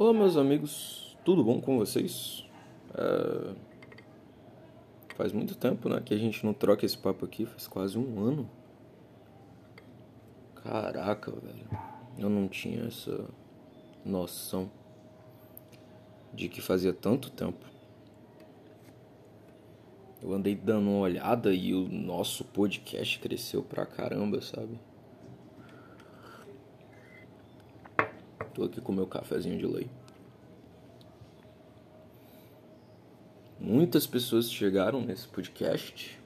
Olá, meus amigos, tudo bom com vocês? É... Faz muito tempo né, que a gente não troca esse papo aqui, faz quase um ano. Caraca, velho, eu não tinha essa noção de que fazia tanto tempo. Eu andei dando uma olhada e o nosso podcast cresceu pra caramba, sabe? Tô aqui com meu cafezinho de lei. Muitas pessoas chegaram nesse podcast.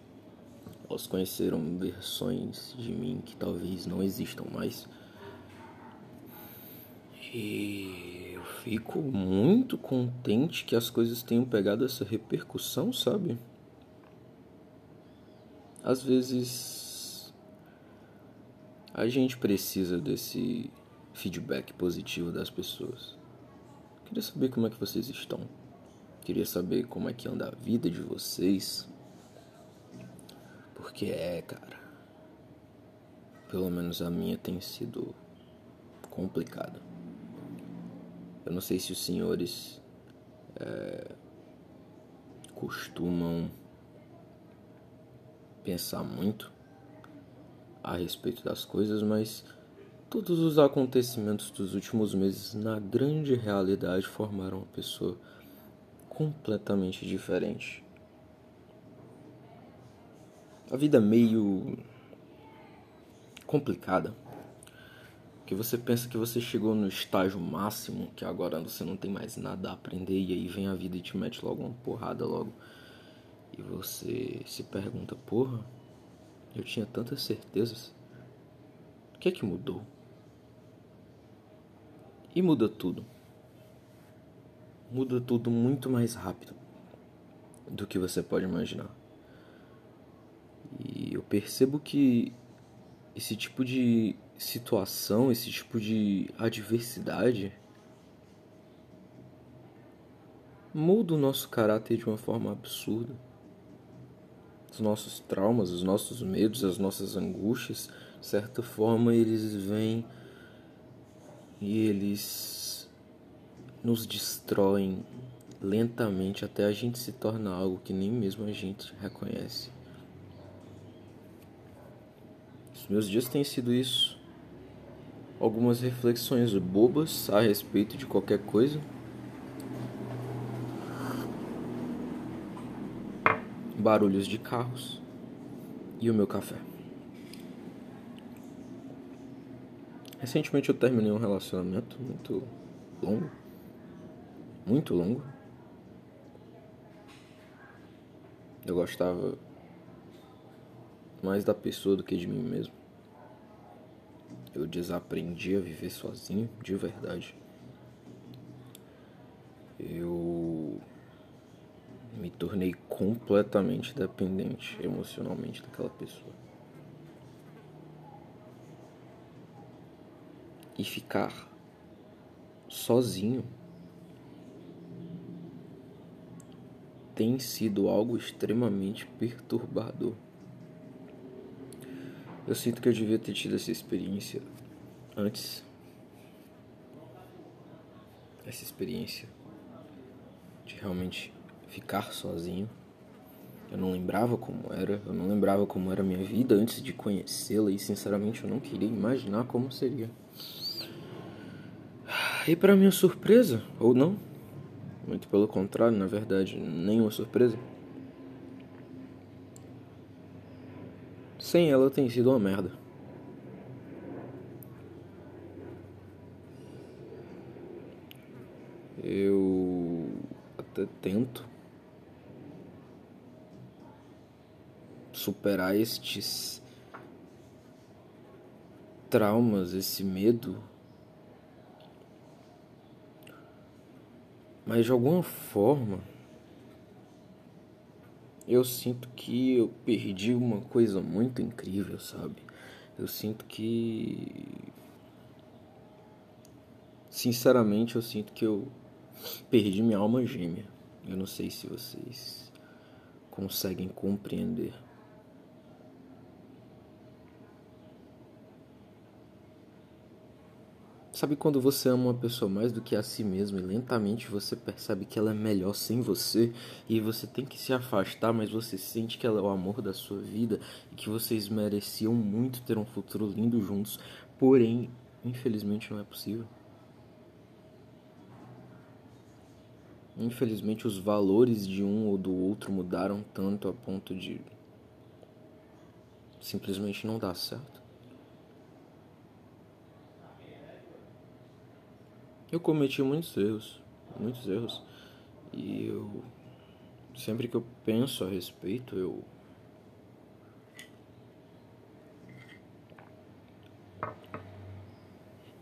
Elas conheceram versões de mim que talvez não existam mais. E eu fico muito contente que as coisas tenham pegado essa repercussão, sabe? Às vezes a gente precisa desse feedback positivo das pessoas. Queria saber como é que vocês estão. Queria saber como é que anda a vida de vocês. Porque é, cara. Pelo menos a minha tem sido complicada. Eu não sei se os senhores é, costumam pensar muito a respeito das coisas, mas Todos os acontecimentos dos últimos meses, na grande realidade, formaram uma pessoa completamente diferente. A vida é meio complicada. Que você pensa que você chegou no estágio máximo, que agora você não tem mais nada a aprender e aí vem a vida e te mete logo uma porrada logo. E você se pergunta, porra, eu tinha tantas certezas. O que é que mudou? E muda tudo. Muda tudo muito mais rápido do que você pode imaginar. E eu percebo que esse tipo de situação, esse tipo de adversidade muda o nosso caráter de uma forma absurda. Os nossos traumas, os nossos medos, as nossas angústias, de certa forma, eles vêm e eles nos destroem lentamente até a gente se torna algo que nem mesmo a gente reconhece. Os meus dias têm sido isso. Algumas reflexões bobas a respeito de qualquer coisa. Barulhos de carros e o meu café. Recentemente eu terminei um relacionamento muito longo. Muito longo. Eu gostava mais da pessoa do que de mim mesmo. Eu desaprendi a viver sozinho, de verdade. Eu me tornei completamente dependente emocionalmente daquela pessoa. E ficar sozinho tem sido algo extremamente perturbador. Eu sinto que eu devia ter tido essa experiência antes. Essa experiência de realmente ficar sozinho. Eu não lembrava como era, eu não lembrava como era a minha vida antes de conhecê-la e sinceramente eu não queria imaginar como seria. E para minha surpresa, ou não, muito pelo contrário, na verdade, nenhuma surpresa. Sem ela tem sido uma merda. Eu até tento superar estes traumas, esse medo Mas de alguma forma eu sinto que eu perdi uma coisa muito incrível, sabe? Eu sinto que sinceramente eu sinto que eu perdi minha alma gêmea. Eu não sei se vocês conseguem compreender. Sabe quando você ama uma pessoa mais do que a si mesmo e lentamente você percebe que ela é melhor sem você e você tem que se afastar, mas você sente que ela é o amor da sua vida e que vocês mereciam muito ter um futuro lindo juntos, porém, infelizmente não é possível. Infelizmente os valores de um ou do outro mudaram tanto a ponto de simplesmente não dar certo. Eu cometi muitos erros, muitos erros. E eu sempre que eu penso a respeito, eu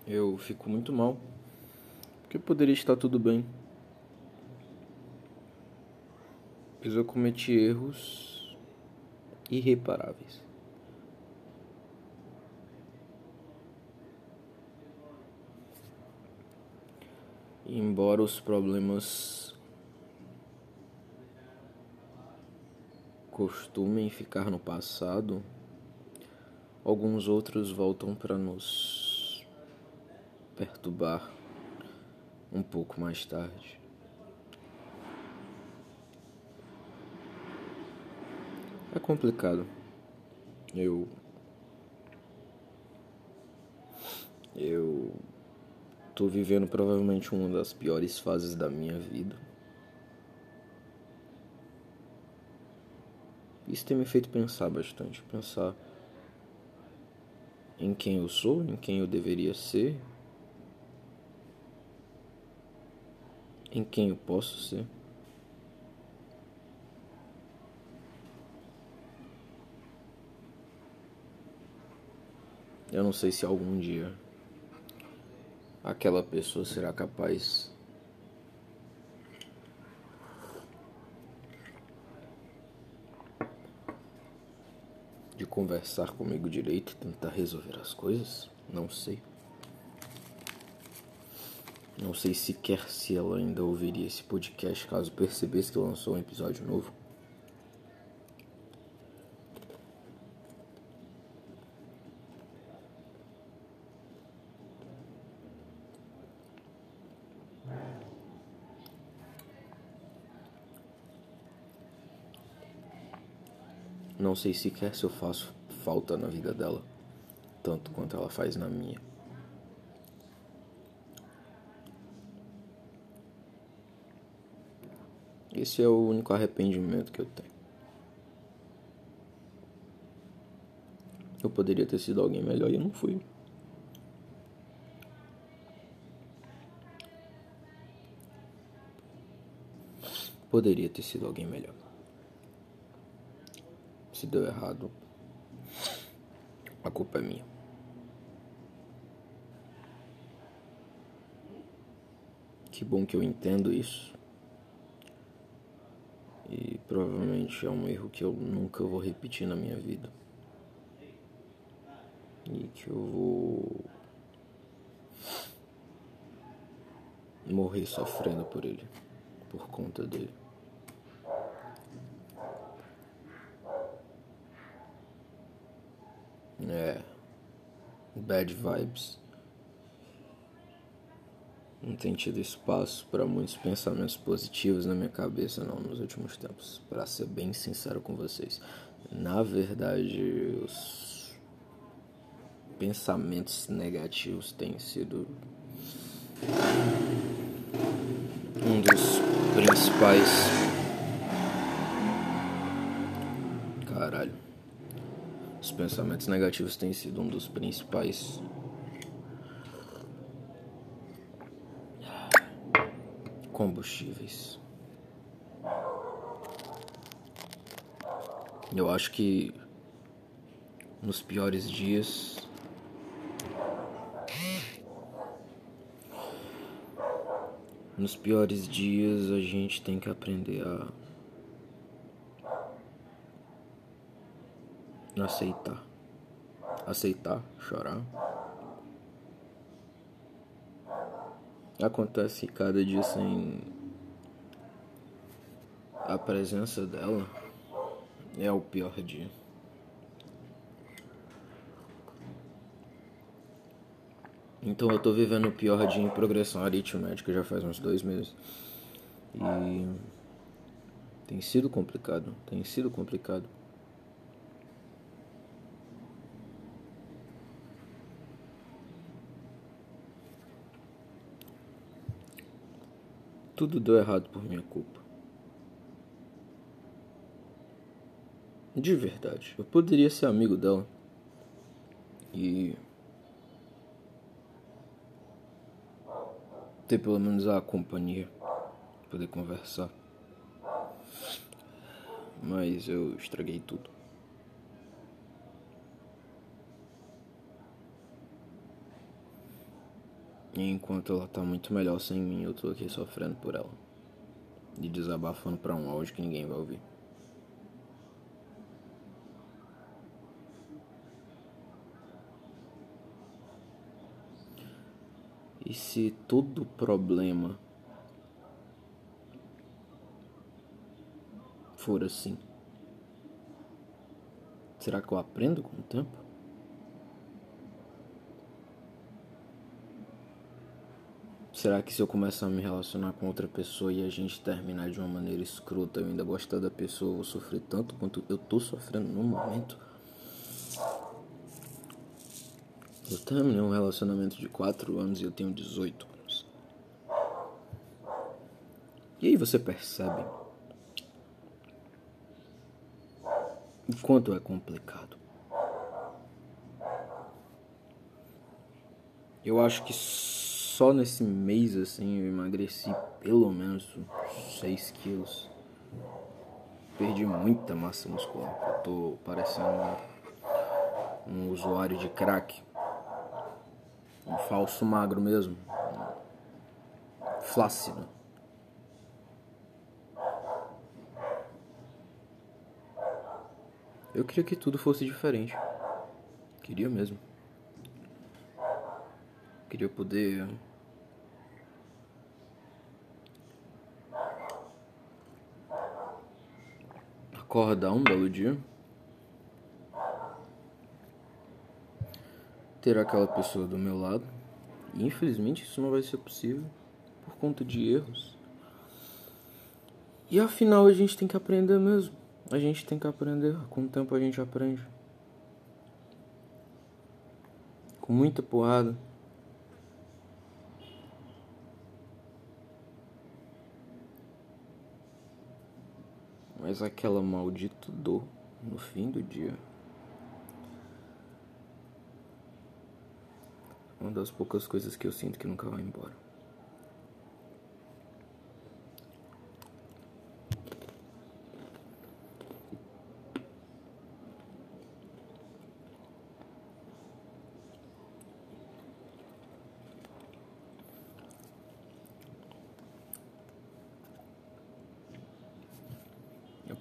eu fico muito mal. Porque poderia estar tudo bem. Pois eu cometi erros irreparáveis. Embora os problemas costumem ficar no passado, alguns outros voltam para nos perturbar um pouco mais tarde. É complicado. Eu. Eu Tô vivendo provavelmente uma das piores fases da minha vida. Isso tem me feito pensar bastante, pensar em quem eu sou, em quem eu deveria ser, em quem eu posso ser. Eu não sei se algum dia aquela pessoa será capaz de conversar comigo direito e tentar resolver as coisas? Não sei. Não sei sequer se ela ainda ouviria esse podcast caso percebesse que lançou um episódio novo. Não sei sequer se eu faço falta na vida dela, tanto quanto ela faz na minha. Esse é o único arrependimento que eu tenho. Eu poderia ter sido alguém melhor e eu não fui. Poderia ter sido alguém melhor se deu errado, a culpa é minha. Que bom que eu entendo isso. E provavelmente é um erro que eu nunca vou repetir na minha vida. E que eu vou morrer sofrendo por ele, por conta dele. É. Bad vibes. Não tem tido espaço para muitos pensamentos positivos na minha cabeça não nos últimos tempos, para ser bem sincero com vocês. Na verdade, os pensamentos negativos têm sido um dos principais caralho os pensamentos negativos têm sido um dos principais combustíveis. Eu acho que nos piores dias nos piores dias a gente tem que aprender a aceitar. Aceitar, chorar. Acontece cada dia sem a presença dela é o pior dia. Então eu tô vivendo o pior dia em progressão aritmética já faz uns dois meses. E tem sido complicado, tem sido complicado. Tudo deu errado por minha culpa. De verdade, eu poderia ser amigo dela. E. ter pelo menos a companhia, poder conversar. Mas eu estraguei tudo. E enquanto ela tá muito melhor sem mim, eu tô aqui sofrendo por ela. E desabafando pra um áudio que ninguém vai ouvir. E se todo problema for assim, será que eu aprendo com o tempo? Será que se eu começar a me relacionar com outra pessoa e a gente terminar de uma maneira escrota, eu ainda gostar da pessoa, eu vou sofrer tanto quanto eu tô sofrendo no momento? Eu terminei um relacionamento de 4 anos e eu tenho 18 anos. E aí você percebe o quanto é complicado. Eu acho que só nesse mês assim eu emagreci pelo menos 6 quilos. Perdi muita massa muscular. Eu tô parecendo um, um usuário de crack. Um falso magro mesmo. Flácido. Eu queria que tudo fosse diferente. Queria mesmo. Queria poder acordar um belo dia, ter aquela pessoa do meu lado, e infelizmente isso não vai ser possível por conta de erros. E afinal a gente tem que aprender mesmo. A gente tem que aprender. Com o tempo a gente aprende. Com muita porrada. Mas aquela maldita dor no fim do dia. Uma das poucas coisas que eu sinto que nunca vai embora.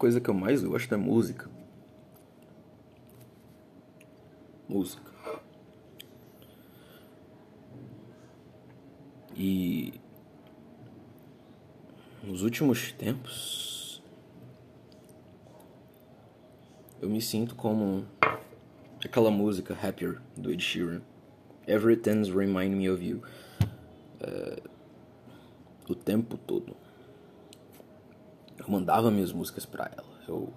Coisa que eu mais gosto é música. Música. E nos últimos tempos eu me sinto como aquela música Happier do Ed Sheeran. Everything's remind me of you. É, o tempo todo eu mandava minhas músicas para ela. Eu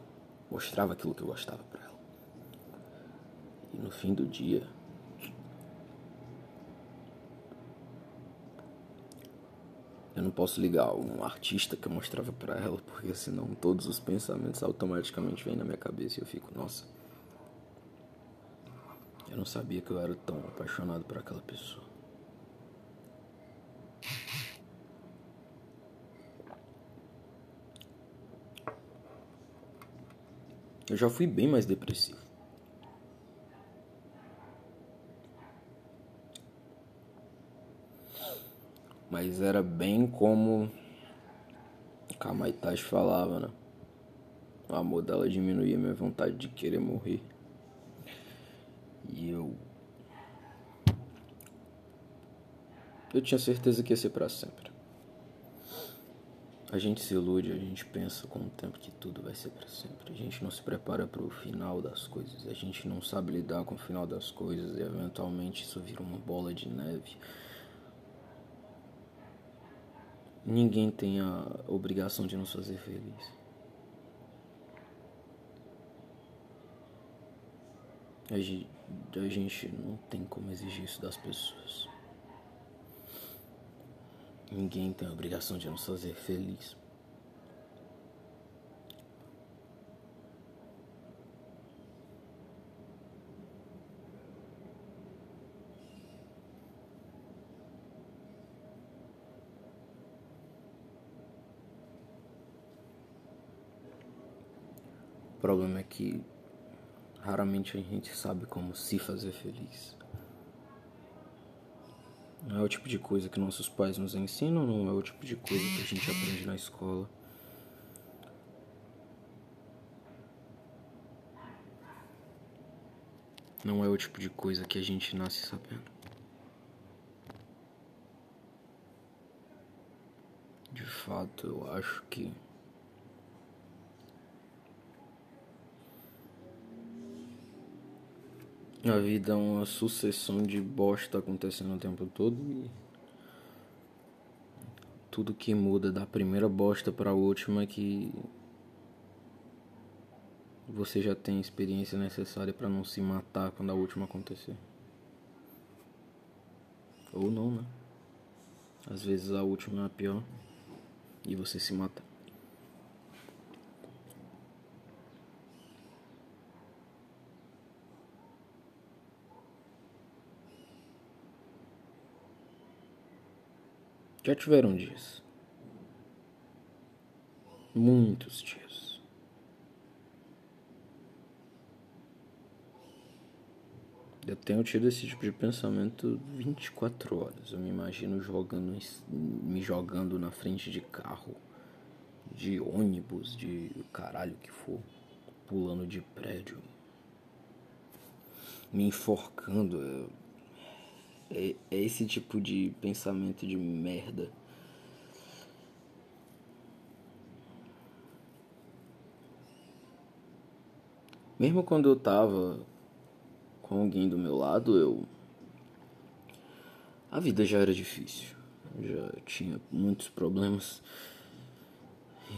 mostrava aquilo que eu gostava para ela. E no fim do dia, eu não posso ligar um artista que eu mostrava para ela, porque senão todos os pensamentos automaticamente vêm na minha cabeça e eu fico, nossa. Eu não sabia que eu era tão apaixonado por aquela pessoa. Eu já fui bem mais depressivo. Mas era bem como Kamaitachi falava, né? O amor dela diminuía minha vontade de querer morrer. E eu. Eu tinha certeza que ia ser para sempre. A gente se ilude, a gente pensa com o tempo que tudo vai ser para sempre. A gente não se prepara para o final das coisas. A gente não sabe lidar com o final das coisas e eventualmente isso vira uma bola de neve. Ninguém tem a obrigação de nos fazer feliz. A gente não tem como exigir isso das pessoas. Ninguém tem a obrigação de nos fazer feliz. O problema é que raramente a gente sabe como se fazer feliz. Não é o tipo de coisa que nossos pais nos ensinam, não é o tipo de coisa que a gente aprende na escola. Não é o tipo de coisa que a gente nasce sabendo. De fato, eu acho que A vida é uma sucessão de bosta acontecendo o tempo todo e tudo que muda da primeira bosta para a última é que você já tem a experiência necessária para não se matar quando a última acontecer. Ou não, né? Às vezes a última é a pior e você se mata. Já tiveram dias. Muitos dias. Eu tenho tido esse tipo de pensamento 24 horas. Eu me imagino jogando, me jogando na frente de carro, de ônibus, de caralho que for, pulando de prédio, me enforcando. É, é esse tipo de pensamento de merda. Mesmo quando eu tava com alguém do meu lado, eu. A vida já era difícil. Já tinha muitos problemas.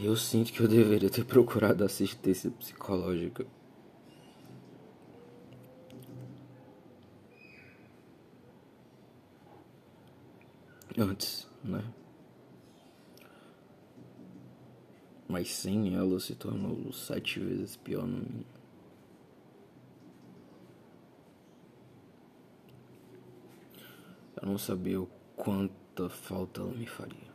Eu sinto que eu deveria ter procurado assistência psicológica. Antes, né? Mas sem ela se tornou sete vezes pior no mim. Eu não sabia o quanta falta ela me faria.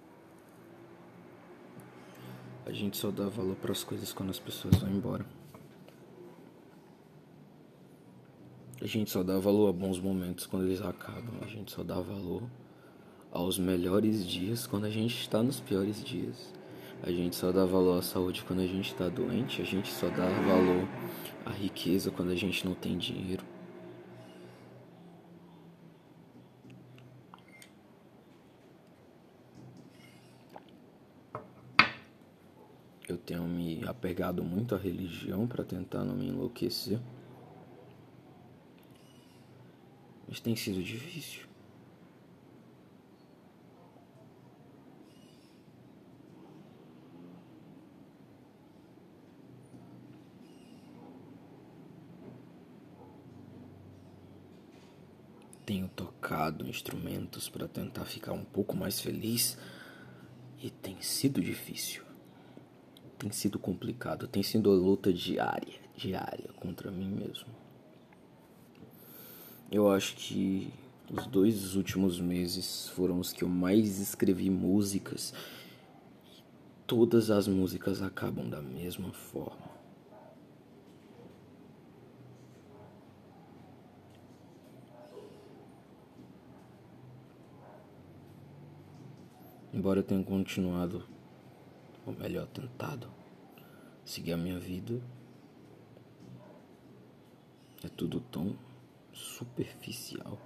A gente só dá valor para as coisas quando as pessoas vão embora. A gente só dá valor a bons momentos quando eles acabam. A gente só dá valor aos melhores dias quando a gente está nos piores dias. A gente só dá valor à saúde quando a gente está doente, a gente só dá valor à riqueza quando a gente não tem dinheiro. Eu tenho me apegado muito à religião para tentar não me enlouquecer. Mas tem sido difícil. tenho tocado instrumentos para tentar ficar um pouco mais feliz e tem sido difícil. Tem sido complicado, tem sido a luta diária, diária contra mim mesmo. Eu acho que os dois últimos meses foram os que eu mais escrevi músicas. E todas as músicas acabam da mesma forma. Embora eu tenha continuado, ou melhor, tentado, seguir a minha vida, é tudo tão superficial.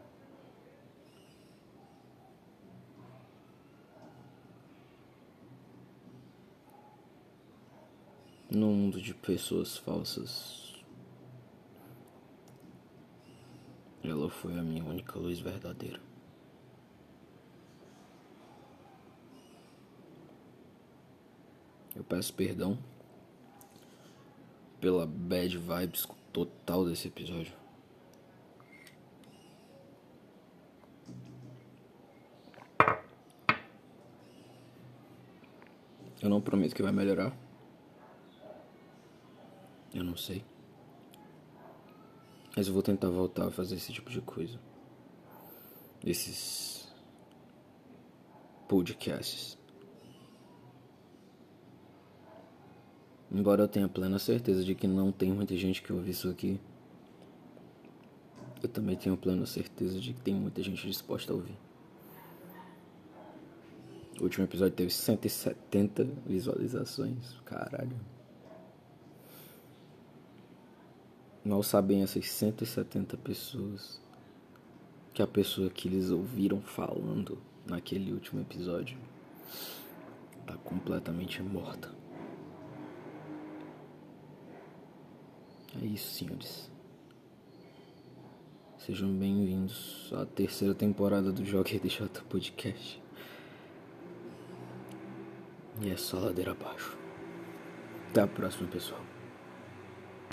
No mundo de pessoas falsas, ela foi a minha única luz verdadeira. Eu peço perdão pela bad vibes total desse episódio. Eu não prometo que vai melhorar. Eu não sei. Mas eu vou tentar voltar a fazer esse tipo de coisa. Esses podcasts. Embora eu tenha plena certeza de que não tem muita gente que ouve isso aqui, eu também tenho plena certeza de que tem muita gente disposta a ouvir. O último episódio teve 170 visualizações. Caralho. Mal sabem essas 170 pessoas que a pessoa que eles ouviram falando naquele último episódio tá completamente morta. É isso, senhores. Sejam bem-vindos à terceira temporada do Joker DJ Podcast. E é só ladeira abaixo. Até a próxima, pessoal.